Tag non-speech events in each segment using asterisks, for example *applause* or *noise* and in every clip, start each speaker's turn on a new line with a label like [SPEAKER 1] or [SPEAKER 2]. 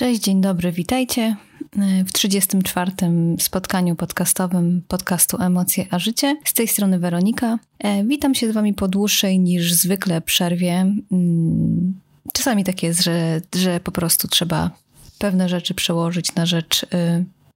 [SPEAKER 1] Cześć, dzień dobry, witajcie w 34. spotkaniu podcastowym podcastu Emocje a Życie. Z tej strony Weronika. E, witam się z Wami po dłuższej niż zwykle przerwie. Mm, czasami tak jest, że, że po prostu trzeba pewne rzeczy przełożyć na rzecz y,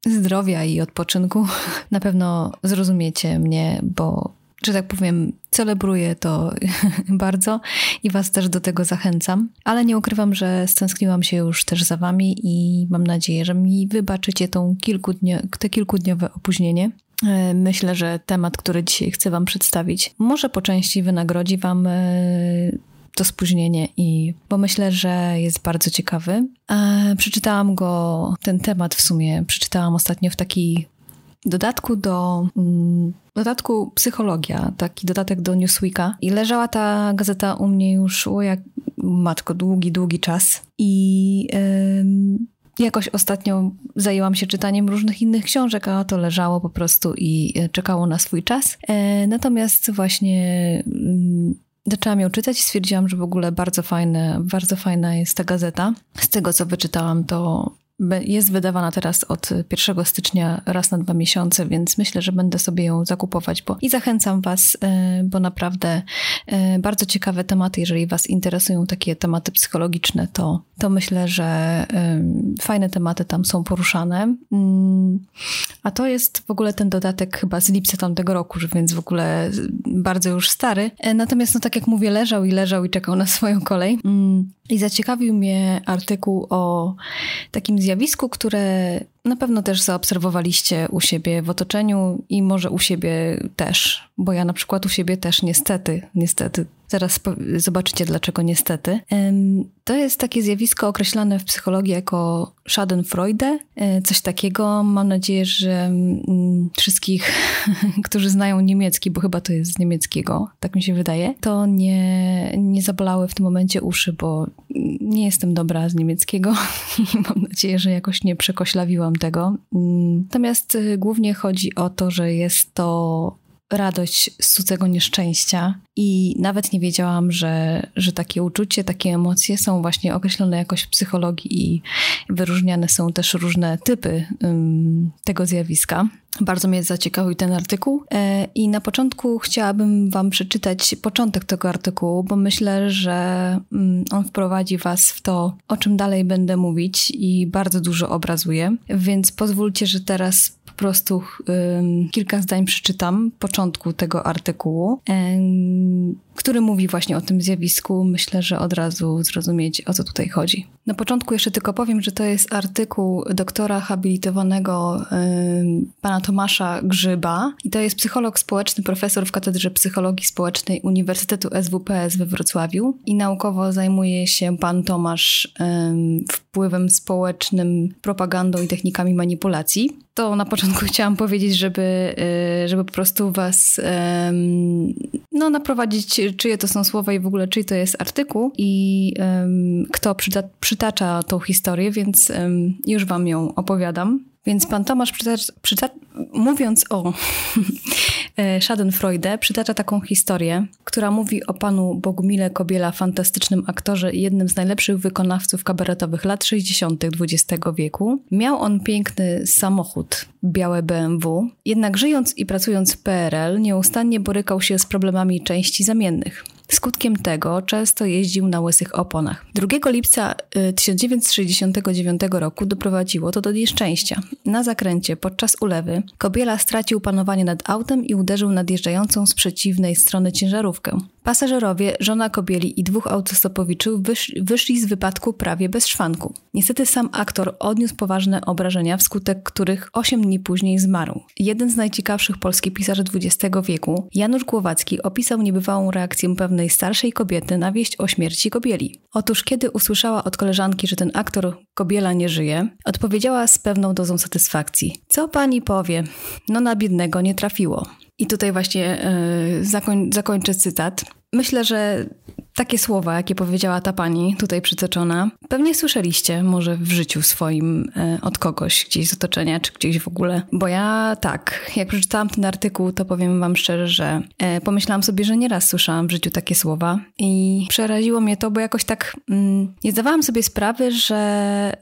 [SPEAKER 1] zdrowia i odpoczynku. *laughs* Na pewno zrozumiecie mnie, bo że tak powiem, celebruję to *laughs* bardzo i Was też do tego zachęcam. Ale nie ukrywam, że stęskniłam się już też za Wami i mam nadzieję, że mi wybaczycie tą kilkudnio, te kilkudniowe opóźnienie. E, myślę, że temat, który dzisiaj chcę Wam przedstawić, może po części wynagrodzi Wam e, to spóźnienie i bo myślę, że jest bardzo ciekawy. E, przeczytałam go, ten temat w sumie, przeczytałam ostatnio w taki dodatku do mm, dodatku psychologia, taki dodatek do Newsweeka i leżała ta gazeta u mnie już, o jak matko, długi, długi czas i yy, jakoś ostatnio zajęłam się czytaniem różnych innych książek, a to leżało po prostu i e, czekało na swój czas. Yy, natomiast właśnie yy, zaczęłam ją czytać i stwierdziłam, że w ogóle bardzo fajne, bardzo fajna jest ta gazeta. Z tego, co wyczytałam, to jest wydawana teraz od 1 stycznia raz na dwa miesiące, więc myślę, że będę sobie ją zakupować, bo i zachęcam Was, e, bo naprawdę e, bardzo ciekawe tematy, jeżeli Was interesują takie tematy psychologiczne, to, to myślę, że e, fajne tematy tam są poruszane. Mm, a to jest w ogóle ten dodatek chyba z lipca tamtego roku, więc w ogóle bardzo już stary. Natomiast, no tak jak mówię, leżał i leżał i czekał na swoją kolej. I zaciekawił mnie artykuł o takim zjawisku, które na pewno też zaobserwowaliście u siebie w otoczeniu i może u siebie też, bo ja na przykład u siebie też niestety, niestety, zaraz zobaczycie dlaczego niestety. To jest takie zjawisko określane w psychologii jako Schadenfreude, e, coś takiego. Mam nadzieję, że mm, wszystkich, *laughs* którzy znają niemiecki, bo chyba to jest z niemieckiego, tak mi się wydaje, to nie, nie zabolały w tym momencie uszy, bo nie jestem dobra z niemieckiego i *laughs* mam nadzieję, że jakoś nie przekoślawiłam tego. Mm, natomiast y, głównie chodzi o to, że jest to radość z cudzego nieszczęścia. I nawet nie wiedziałam, że, że takie uczucie, takie emocje są właśnie określone jakoś w psychologii i wyróżniane są też różne typy um, tego zjawiska. Bardzo mnie zaciekawił ten artykuł. E, i na początku chciałabym Wam przeczytać początek tego artykułu, bo myślę, że um, on wprowadzi Was w to, o czym dalej będę mówić i bardzo dużo obrazuje, więc pozwólcie, że teraz prostu kilka zdań przeczytam początku tego artykułu który mówi właśnie o tym zjawisku. Myślę, że od razu zrozumieć, o co tutaj chodzi. Na początku jeszcze tylko powiem, że to jest artykuł doktora habilitowanego yy, pana Tomasza Grzyba i to jest psycholog społeczny, profesor w Katedrze Psychologii Społecznej Uniwersytetu SWPS we Wrocławiu i naukowo zajmuje się pan Tomasz yy, wpływem społecznym, propagandą i technikami manipulacji. To na początku *laughs* chciałam powiedzieć, żeby, yy, żeby po prostu was no, naprowadzić, czyje to są słowa i w ogóle czyj to jest artykuł i kto przyta- przytacza tą historię, więc już wam ją opowiadam. Więc pan Tomasz, przytacza, mówiąc o *laughs* e, Schadenfreude, przytacza taką historię, która mówi o panu Bogumile Kobiela, fantastycznym aktorze i jednym z najlepszych wykonawców kabaretowych lat 60. XX wieku. Miał on piękny samochód, białe BMW, jednak żyjąc i pracując w PRL nieustannie borykał się z problemami części zamiennych. Skutkiem tego często jeździł na łysych oponach. 2 lipca 1969 y, roku doprowadziło to do nieszczęścia. Na zakręcie podczas ulewy Kobiela stracił panowanie nad autem i uderzył nadjeżdżającą z przeciwnej strony ciężarówkę. Pasażerowie, żona Kobieli i dwóch autostopowiczów wysz wyszli z wypadku prawie bez szwanku. Niestety sam aktor odniósł poważne obrażenia, wskutek których 8 dni później zmarł. Jeden z najciekawszych polskich pisarzy XX wieku, Janusz Głowacki, opisał niebywałą reakcję pewnej starszej kobiety na wieść o śmierci Kobieli. Otóż kiedy usłyszała od koleżanki, że ten aktor Kobiela nie żyje, odpowiedziała z pewną dozą satysfakcji. Co pani powie? No na biednego nie trafiło. I tutaj właśnie yy, zakoń, zakończę cytat. Myślę, że takie słowa, jakie powiedziała ta pani tutaj przytoczona, pewnie słyszeliście może w życiu swoim e, od kogoś gdzieś z otoczenia, czy gdzieś w ogóle. Bo ja tak, jak przeczytałam ten artykuł, to powiem wam szczerze, że e, pomyślałam sobie, że nieraz słyszałam w życiu takie słowa i przeraziło mnie to, bo jakoś tak mm, nie zdawałam sobie sprawy, że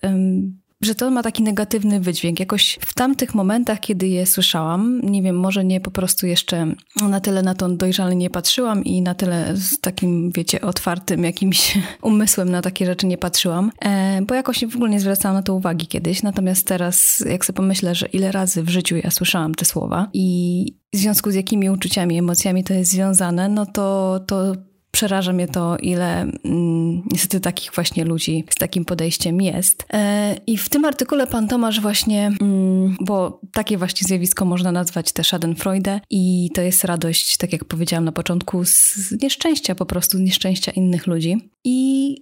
[SPEAKER 1] że to ma taki negatywny wydźwięk. Jakoś w tamtych momentach, kiedy je słyszałam, nie wiem, może nie po prostu jeszcze na tyle na to dojrzale nie patrzyłam i na tyle z takim, wiecie, otwartym jakimś *laughs* umysłem na takie rzeczy nie patrzyłam, e, bo jakoś w ogóle nie zwracałam na to uwagi kiedyś. Natomiast teraz, jak sobie pomyślę, że ile razy w życiu ja słyszałam te słowa i w związku z jakimi uczuciami, emocjami to jest związane, no to, to przeraża mnie to, ile mm, niestety takich właśnie ludzi z takim podejściem jest. E, I w tym artykule pan Tomasz właśnie, mm, bo takie właśnie zjawisko można nazwać też Schadenfreude i to jest radość, tak jak powiedziałam na początku, z nieszczęścia po prostu, z nieszczęścia innych ludzi. I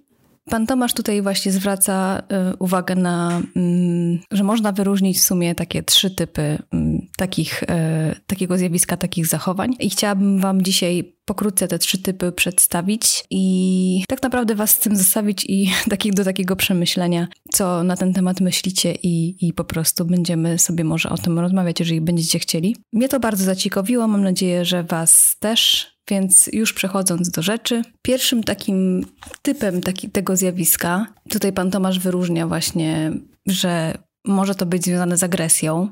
[SPEAKER 1] Pan Tomasz tutaj właśnie zwraca y, uwagę na, mm, że można wyróżnić w sumie takie trzy typy mm, takich, y, takiego zjawiska, takich zachowań. I chciałabym Wam dzisiaj pokrótce te trzy typy przedstawić i tak naprawdę Was z tym zostawić i *laughs* do takiego przemyślenia, co na ten temat myślicie i, i po prostu będziemy sobie może o tym rozmawiać, jeżeli będziecie chcieli. Mnie to bardzo zaciekawiło, mam nadzieję, że Was też. Więc już przechodząc do rzeczy, pierwszym takim typem taki, tego zjawiska, tutaj pan Tomasz wyróżnia właśnie, że może to być związane z agresją.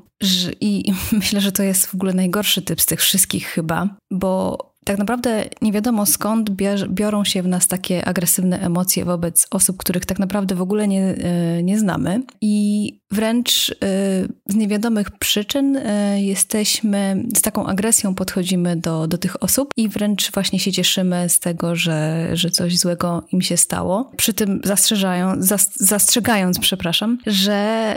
[SPEAKER 1] I *laughs* myślę, że to jest w ogóle najgorszy typ z tych wszystkich chyba, bo tak naprawdę nie wiadomo skąd biorą się w nas takie agresywne emocje wobec osób, których tak naprawdę w ogóle nie, e, nie znamy. I wręcz e, z niewiadomych przyczyn e, jesteśmy, z taką agresją podchodzimy do, do tych osób i wręcz właśnie się cieszymy z tego, że, że coś złego im się stało. Przy tym zastrzegają, zastrzegając, przepraszam, że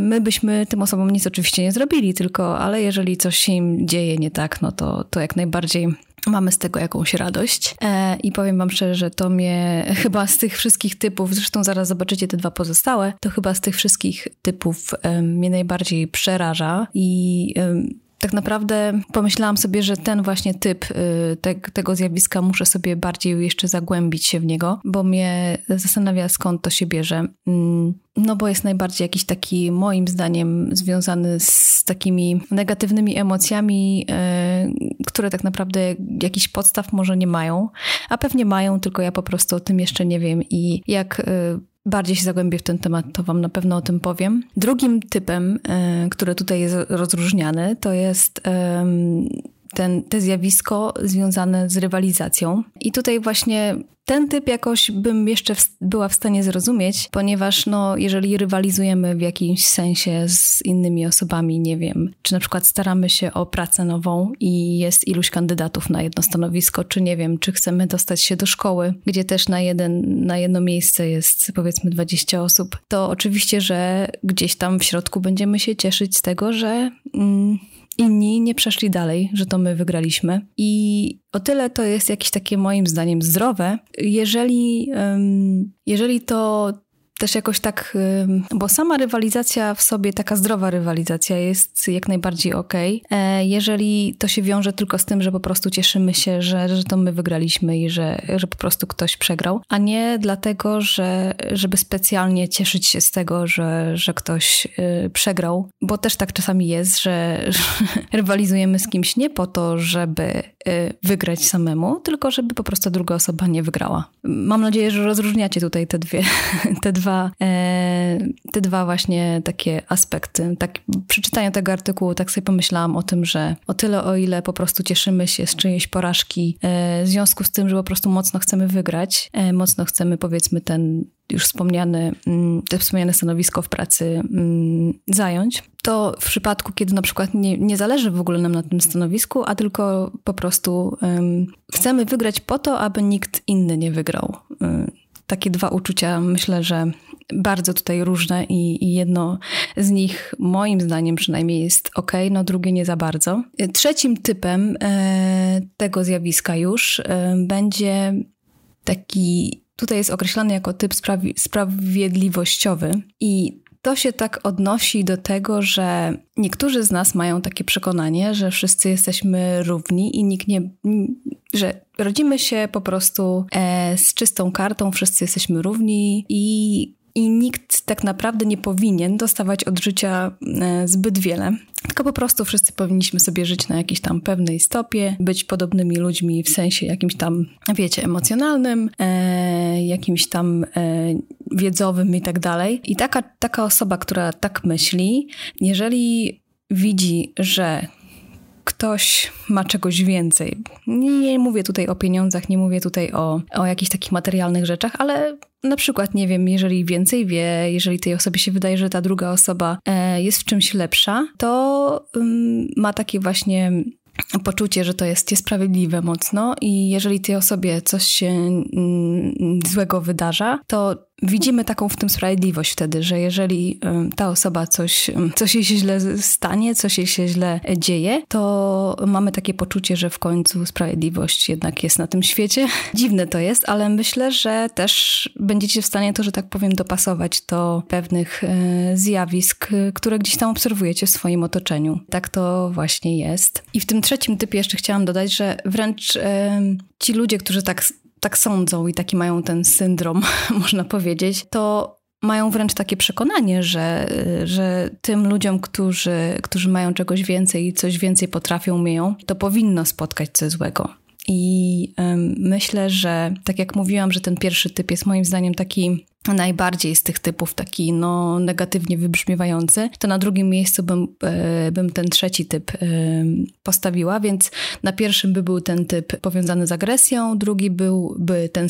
[SPEAKER 1] my byśmy tym osobom nic oczywiście nie zrobili, tylko ale jeżeli coś się im dzieje nie tak, no to, to jak najbardziej mamy z tego jakąś radość. E, I powiem Wam szczerze, że to mnie *laughs* chyba z tych wszystkich typów, zresztą zaraz zobaczycie te dwa pozostałe, to chyba z tych wszystkich typów e, mnie najbardziej przeraża i e, tak naprawdę pomyślałam sobie, że ten właśnie typ y, te, tego zjawiska muszę sobie bardziej jeszcze zagłębić się w niego, bo mnie zastanawia skąd to się bierze. Mm, no bo jest najbardziej jakiś taki, moim zdaniem, związany z takimi negatywnymi emocjami, y, które tak naprawdę jakiś podstaw może nie mają, a pewnie mają, tylko ja po prostu o tym jeszcze nie wiem. I jak y, bardziej się zagłębię w ten temat, to Wam na pewno o tym powiem. Drugim typem, e, które tutaj jest rozróżniany, to jest ten, te zjawisko związane z rywalizacją. I tutaj właśnie ten typ jakoś bym jeszcze w, była w stanie zrozumieć, ponieważ no, jeżeli rywalizujemy w jakimś sensie z innymi osobami, nie wiem, czy na przykład staramy się o pracę nową i jest iluś kandydatów na jedno stanowisko, czy nie wiem, czy chcemy dostać się do szkoły, gdzie też na, jeden, na jedno miejsce jest powiedzmy 20 osób, to oczywiście, że gdzieś tam w środku będziemy się cieszyć z tego, że... Mm, inni nie przeszli dalej, że to my wygraliśmy. I o tyle to jest jakieś takie moim zdaniem zdrowe, jeżeli, jeżeli to też jakoś tak, bo sama rywalizacja w sobie, taka zdrowa rywalizacja jest jak najbardziej okej. Okay. Jeżeli to się wiąże tylko z tym, że po prostu cieszymy się, że, że to my wygraliśmy i że, że po prostu ktoś przegrał, a nie dlatego, że, żeby specjalnie cieszyć się z tego, że, że ktoś y, przegrał, bo też tak czasami jest, że, że *laughs* rywalizujemy z kimś nie po to, żeby y, wygrać samemu, tylko żeby po prostu druga osoba nie wygrała. Mam nadzieję, że rozróżniacie tutaj te dwie, *laughs* te dwa dwa, e, te dwa właśnie takie aspekty. Tak, przy czytaniu tego artykułu tak sobie pomyślałam o tym, że o tyle o ile po prostu cieszymy się z czyjejś porażki e, w związku z tym, że po prostu mocno chcemy wygrać, e, mocno chcemy powiedzmy ten już wspomniany, mm, te wspomniane stanowisko w pracy mm, zająć, to w przypadku, kiedy na przykład nie, nie zależy w ogóle nam na tym stanowisku, a tylko po prostu um, chcemy wygrać po to, aby nikt inny nie wygrał. Um, takie dwa uczucia, myślę, że bardzo tutaj różne i, i, jedno z nich moim zdaniem przynajmniej jest ok, no drugie nie za bardzo. Trzecim typem e, tego zjawiska już e, będzie taki, tutaj jest określany jako typ sprawi, sprawiedliwościowy i to się tak odnosi do tego, że niektórzy z nas mają takie przekonanie, że wszyscy jesteśmy równi i nikt nie. że rodzimy się po prostu e, z czystą kartą, wszyscy jesteśmy równi i i nikt tak naprawdę nie powinien dostawać od życia e, zbyt wiele. Tylko po prostu wszyscy powinniśmy sobie żyć na jakiejś tam pewnej stopie, być podobnymi ludźmi w sensie jakimś tam, wiecie, emocjonalnym, e, jakimś tam e, wiedzowym i tak dalej. I taka, taka osoba, która tak myśli, jeżeli widzi, że ktoś ma czegoś więcej. Nie, nie, mówię tutaj o pieniądzach, nie mówię tutaj o, o jakichś takich materialnych rzeczach, ale na przykład, nie wiem, jeżeli więcej wie, jeżeli tej osobie się wydaje, że ta druga osoba e, jest w czymś lepsza, to um, ma takie właśnie poczucie, że to jest niesprawiedliwe mocno i jeżeli tej osobie coś się mm, złego wydarza, to widzimy taką w tym sprawiedliwość wtedy, że jeżeli ta osoba coś, coś jej się źle stanie, coś jej się źle dzieje, to mamy takie poczucie, że w końcu sprawiedliwość jednak jest na tym świecie. *laughs* Dziwne to jest, ale myślę, że też będziecie w stanie to, że tak powiem, dopasować do pewnych e, zjawisk, które gdzieś tam obserwujecie w swoim otoczeniu. Tak to właśnie jest. I w tym trzecim typie jeszcze chciałam dodać, że wręcz ci ludzie, którzy tak tak sądzą i taki mają ten syndrom, *laughs* można powiedzieć, to mają wręcz takie przekonanie, że, że tym ludziom, którzy, którzy mają czegoś więcej i coś więcej potrafią, umieją, to powinno spotkać coś złego. I myślę, że tak jak mówiłam, że ten pierwszy typ jest moim zdaniem taki najbardziej z tych typów taki no, negatywnie wybrzmiewający, to na drugim miejscu bym, e, bym ten trzeci typ e, postawiła, więc na pierwszym by był ten typ powiązany z agresją, drugi byłby ten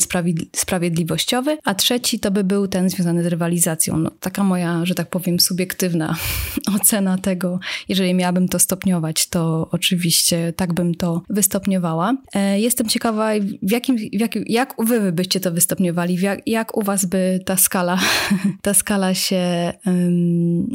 [SPEAKER 1] sprawiedliwościowy, a trzeci to by był ten związany z rywalizacją. No, taka moja, że tak powiem, subiektywna *laughs* ocena tego. Jeżeli miałabym to stopniować, to oczywiście tak bym to wystopniowała. E, jestem ciekawa, w jakim, w jakim, jak wy byście to wystopniowali, jak, jak u was by ta skala, *laughs* ta skala się um,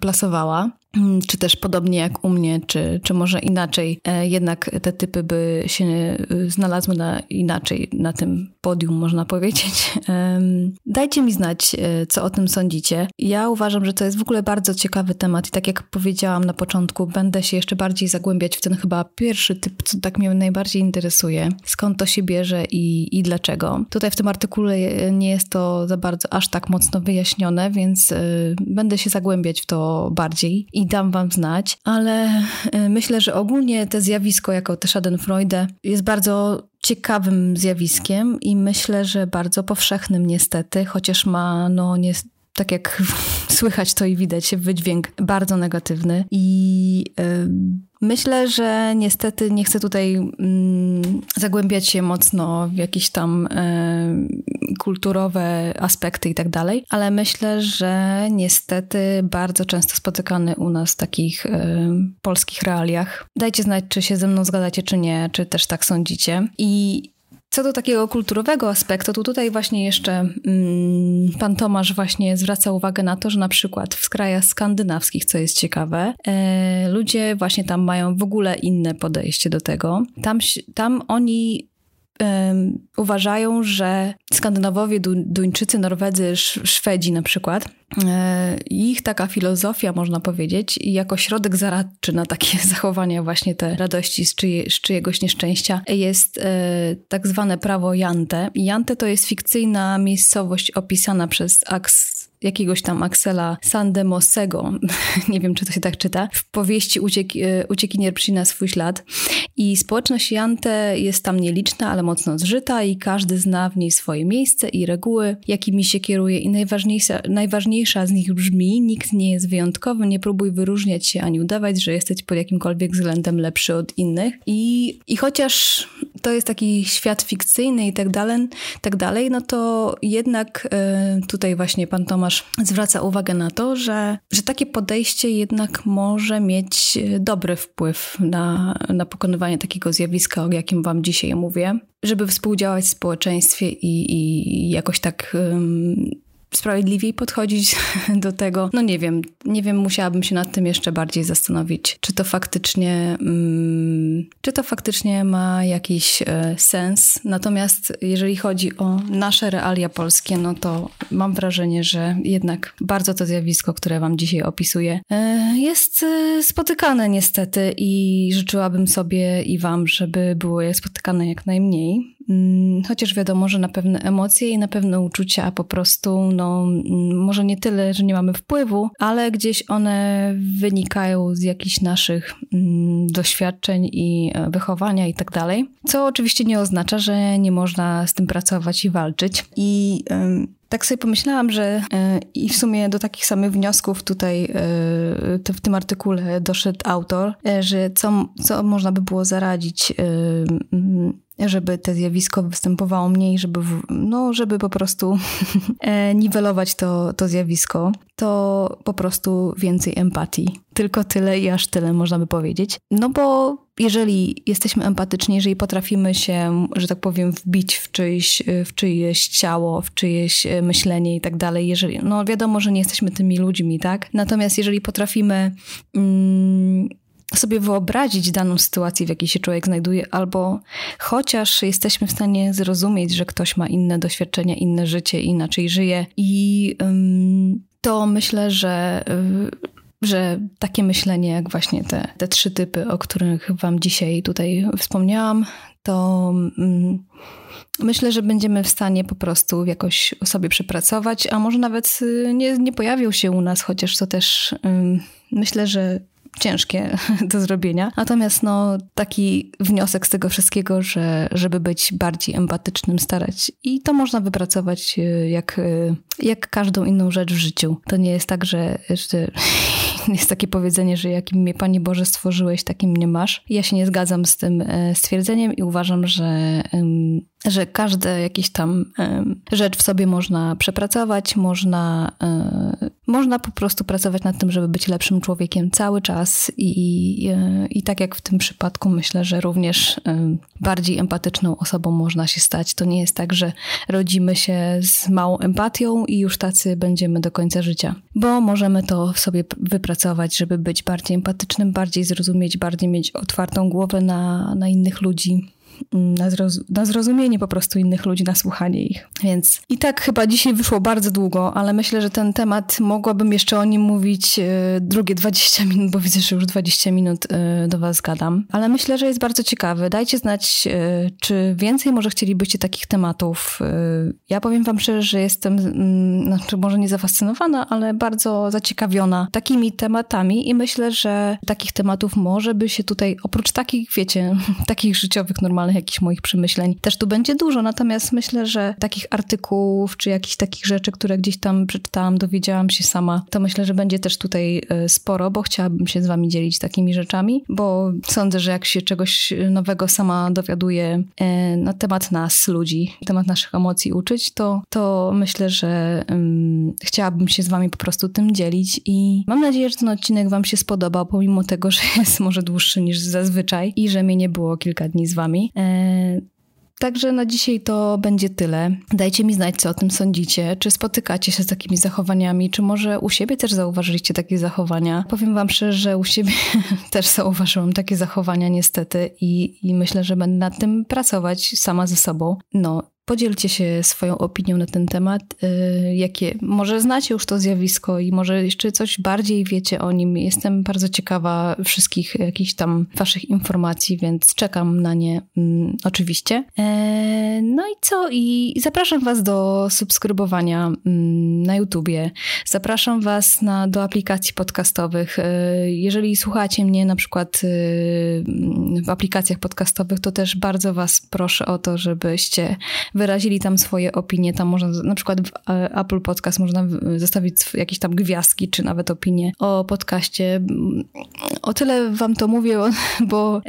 [SPEAKER 1] plasowała. Mm, czy też podobnie jak u mnie, czy, czy może inaczej, e, jednak te typy by się e, znalazły na, inaczej na tym podium, można powiedzieć. *laughs* Dajcie mi znać, e, co o tym sądzicie. Ja uważam, że to jest w ogóle bardzo ciekawy temat i tak jak powiedziałam na początku, będę się jeszcze bardziej zagłębiać w ten chyba pierwszy typ, co tak mnie najbardziej interesuje. Skąd to się bierze i, i dlaczego. Tutaj w tym artykule nie jest to za bardzo aż tak mocno wyjaśnione, więc będę się zagłębiać w to bardziej i dam wam znać, ale e, myślę, że ogólnie to zjawisko, jako też Schadenfreude, jest bardzo ciekawym zjawiskiem i myślę, że bardzo powszechnym niestety, chociaż ma, no nie, tak jak *laughs* słychać to i widać, wydźwięk bardzo negatywny i yy, Myślę, że niestety nie chcę tutaj mm, zagłębiać się mocno w jakieś tam e, kulturowe aspekty i tak dalej, ale myślę, że niestety bardzo często spotykany u nas w takich e, polskich realiach. Dajcie znać, czy się ze mną zgadzacie, czy nie, czy też tak sądzicie. I co do takiego kulturowego aspektu, to tutaj właśnie jeszcze mm, pan Tomasz właśnie zwraca uwagę na to, że na przykład w krajach skandynawskich, co jest ciekawe, e, ludzie właśnie tam mają w ogóle inne podejście do tego. Tam, tam oni uważają, że Skandynawowie, Du Duńczycy, Norwedzy, Szwedzi na przykład, e, ich taka filozofia, można powiedzieć, jako środek zaradczy na takie *laughs* zachowania właśnie te radości z, czyje, z czyjegoś nieszczęścia jest e, tak zwane prawo Jante. Jante to jest fikcyjna miejscowość opisana przez Aks jakiegoś tam Axela Sandemosego, *laughs* nie wiem czy to się tak czyta, w powieści Uciek, e, Uciekinier przyna swój ślad. I społeczność Jante jest tam nieliczna, ale mocno zżyta i każdy zna w niej swoje miejsce i reguły, jakimi się kieruje i najważniejsza, najważniejsza z nich brzmi nikt nie jest wyjątkowy, nie próbuj wyróżniać się ani udawać, że jesteś pod jakimkolwiek względem lepszy od innych. I, i chociaż to jest taki świat fikcyjny i tak dalej, tak dalej no to jednak y, tutaj właśnie pan Tomasz zwraca uwagę na to, że, że takie podejście jednak może mieć dobry wpływ na, na pokonywanie takiego zjawiska, o jakim Wam dzisiaj mówię, żeby współdziałać w społeczeństwie i, i jakoś tak sprawiedliwiej podchodzić *laughs* do tego. No nie wiem, nie wiem, musiałabym się nad tym jeszcze bardziej zastanowić, czy to faktycznie, mm, czy to faktycznie ma jakiś e, sens. Natomiast jeżeli chodzi o nasze realia polskie, no to mam wrażenie, że jednak bardzo to zjawisko, które wam dzisiaj opisuję, e, jest e, spotykane niestety i życzyłabym sobie i wam, żeby było je spotykane jak najmniej. Mm, chociaż wiadomo, że na pewne emocje i na pewne uczucia po prostu, no, mm, może nie tyle, że nie mamy wpływu, ale gdzieś one wynikają z jakichś naszych mm, doświadczeń i e, wychowania i tak dalej. Co oczywiście nie oznacza, że nie można z tym pracować i walczyć. I tak sobie pomyślałam, że e, i w sumie do takich samych wniosków tutaj e, w tym artykule doszedł autor, że co, co można by było zaradzić żeby to zjawisko występowało mniej, żeby, no, żeby po prostu *laughs* e, niwelować to, to zjawisko, to po prostu więcej empatii. Tylko tyle i aż tyle można by powiedzieć. No bo jeżeli jesteśmy empatyczni, jeżeli potrafimy się, że tak powiem, wbić w czyjeś, w czyjeś ciało, w czyjeś e, myślenie i tak dalej, jeżeli, no wiadomo, że nie jesteśmy tymi ludźmi, tak? Natomiast jeżeli potrafimy mm, sobie wyobrazić daną sytuację, w jakiej się człowiek znajduje, albo chociaż jesteśmy w stanie zrozumieć, że ktoś ma inne doświadczenia, inne życie, inaczej żyje. I to myślę, że y, że takie myślenie, jak właśnie te, te trzy typy, o których Wam dzisiaj tutaj wspomniałam, to myślę, że będziemy w stanie po prostu jakoś sobie przepracować, a może nawet y, nie, nie pojawił się u nas, chociaż to też myślę, że ciężkie *laughs* do zrobienia. Natomiast no, taki wniosek z tego wszystkiego, że żeby być bardziej empatycznym, starać. I to można wypracować e, jak, e, jak każdą inną rzecz w życiu. To nie jest tak, że, *laughs* jest takie powiedzenie, że jakim mnie Panie Boże stworzyłeś, takim mnie masz. Ja się nie zgadzam z tym e, stwierdzeniem i uważam, że że każde jakieś tam rzecz w sobie można przepracować, można, można po prostu pracować nad tym, żeby być lepszym człowiekiem cały czas i, i, i tak jak w tym przypadku myślę, że również bardziej empatyczną osobą można się stać. To nie jest tak, że rodzimy się z małą empatią i już tacy będziemy do końca życia, bo możemy to w sobie wypracować, żeby być bardziej empatycznym, bardziej zrozumieć, bardziej mieć otwartą głowę na, na innych ludzi na, zroz na, zrozumienie po prostu innych ludzi, na słuchanie ich. Więc i tak chyba dzisiaj wyszło bardzo długo, ale myślę, że ten temat mogłabym jeszcze o nim mówić e, drugie 20 *laughs* minut, bo widzę, że już 20 minut e, do Was gadam. Ale myślę, że jest bardzo ciekawy. Dajcie znać, e, czy więcej może chcielibyście takich tematów. Ja powiem Wam szczerze, że jestem, mm, znaczy może nie zafascynowana, ale bardzo zaciekawiona takimi tematami i myślę, że takich tematów może by się tutaj, oprócz takich, wiecie, *laughs* takich życiowych, normalnych personalnych jakichś moich przemyśleń też tu będzie dużo, natomiast myślę, że takich artykułów czy jakichś takich rzeczy, które gdzieś tam przeczytałam, dowiedziałam się sama, to myślę, że będzie też tutaj e, sporo, bo chciałabym się z wami dzielić takimi rzeczami, bo sądzę, że jak się czegoś nowego sama dowiaduję e, na temat nas, ludzi, temat naszych emocji uczyć, to, to myślę, że um, chciałabym się z wami po prostu tym dzielić i mam nadzieję, że ten odcinek wam się spodobał, pomimo tego, że *laughs* jest może dłuższy niż zazwyczaj i że mnie nie było kilka dni z wami. E, także na dzisiaj to będzie tyle. Dajcie mi znać, co o tym sądzicie. Czy spotykacie się z takimi zachowaniami, czy może u siebie też zauważyliście takie zachowania? Powiem Wam szczerze, że u siebie *laughs* też zauważyłam takie zachowania, niestety, i, i myślę, że będę nad tym pracować sama ze sobą. No, Podzielcie się swoją opinią na ten temat. Y, jakie, może znacie już to zjawisko i może jeszcze coś bardziej wiecie o nim. Jestem bardzo ciekawa wszystkich jakichś tam waszych informacji, więc czekam na nie mm, oczywiście. E, no i co? I zapraszam was do subskrybowania mm, na YouTubie. Zapraszam was na, do aplikacji podcastowych. E, jeżeli słuchacie mnie na przykład y, w aplikacjach podcastowych, to też bardzo was proszę o to, żebyście wyrazili tam swoje opinie. Tam można, na przykład w e, Apple Podcast można zostawić jakieś tam gwiazdki, czy nawet opinie o podcaście. O tyle wam to mówię, *laughs* bo e,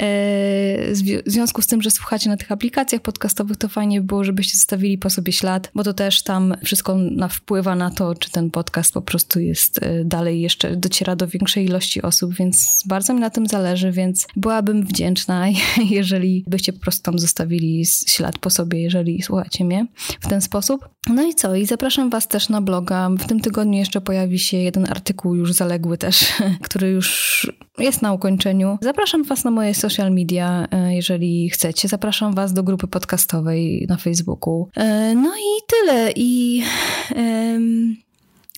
[SPEAKER 1] w związku z tym, że słuchacie na tych aplikacjach podcastowych, to fajnie by było, żebyście zostawili po sobie ślad, bo to też tam wszystko wpływa na to, czy ten podcast po prostu jest e, dalej jeszcze, dociera do większej ilości osób, więc bardzo mi na tym zależy, więc byłabym wdzięczna, *laughs* jeżeli byście po prostu tam zostawili ślad po sobie, jeżeli słuchacie mnie w ten sposób. No i co? I zapraszam Was też na bloga. W tym tygodniu jeszcze pojawi się jeden artykuł już zaległy też, *laughs* który już jest na ukończeniu. Zapraszam Was na moje social media, e, jeżeli chcecie. Zapraszam Was do grupy podcastowej na Facebooku. E, no i tyle. I... Um,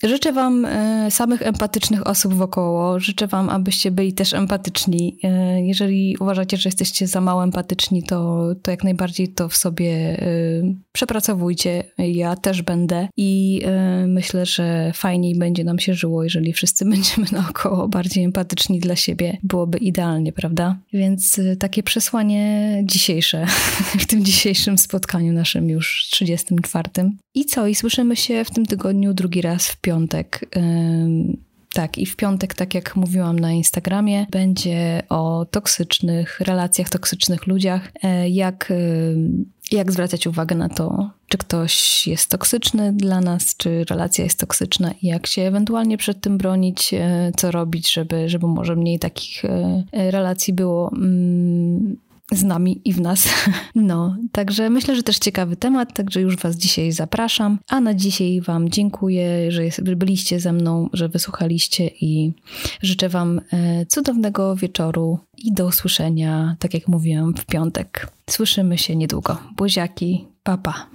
[SPEAKER 1] Życzę Wam e, samych empatycznych osób wokoło. Życzę Wam, abyście byli też empatyczni. E, jeżeli uważacie, że jesteście za mało empatyczni, to, to jak najbardziej to w sobie e, przepracowujcie. Ja też będę i myślę, że fajniej będzie nam się żyło, jeżeli wszyscy *laughs* będziemy naokoło bardziej empatyczni dla siebie. Byłoby idealnie, prawda? Więc takie przesłanie dzisiejsze *laughs* w tym dzisiejszym spotkaniu naszym już 34. I co? I słyszymy się w tym tygodniu drugi raz w piątek. Tak, i w piątek, tak jak mówiłam na Instagramie, będzie o toksycznych relacjach, toksycznych ludziach, e, jak, jak zwracać uwagę na to, czy ktoś jest toksyczny dla nas, czy relacja jest toksyczna i jak się ewentualnie przed tym bronić, e, co robić, żeby, żeby może mniej takich e, relacji było. Mm, z nami i w nas. *laughs* No, także myślę, że też ciekawy temat, także już Was dzisiaj zapraszam. A na dzisiaj Wam dziękuję, że byliście ze mną, że wysłuchaliście i życzę Wam e, cudownego wieczoru i do usłyszenia, tak jak mówiłam, w piątek. Słyszymy się niedługo. Buziaki, papa.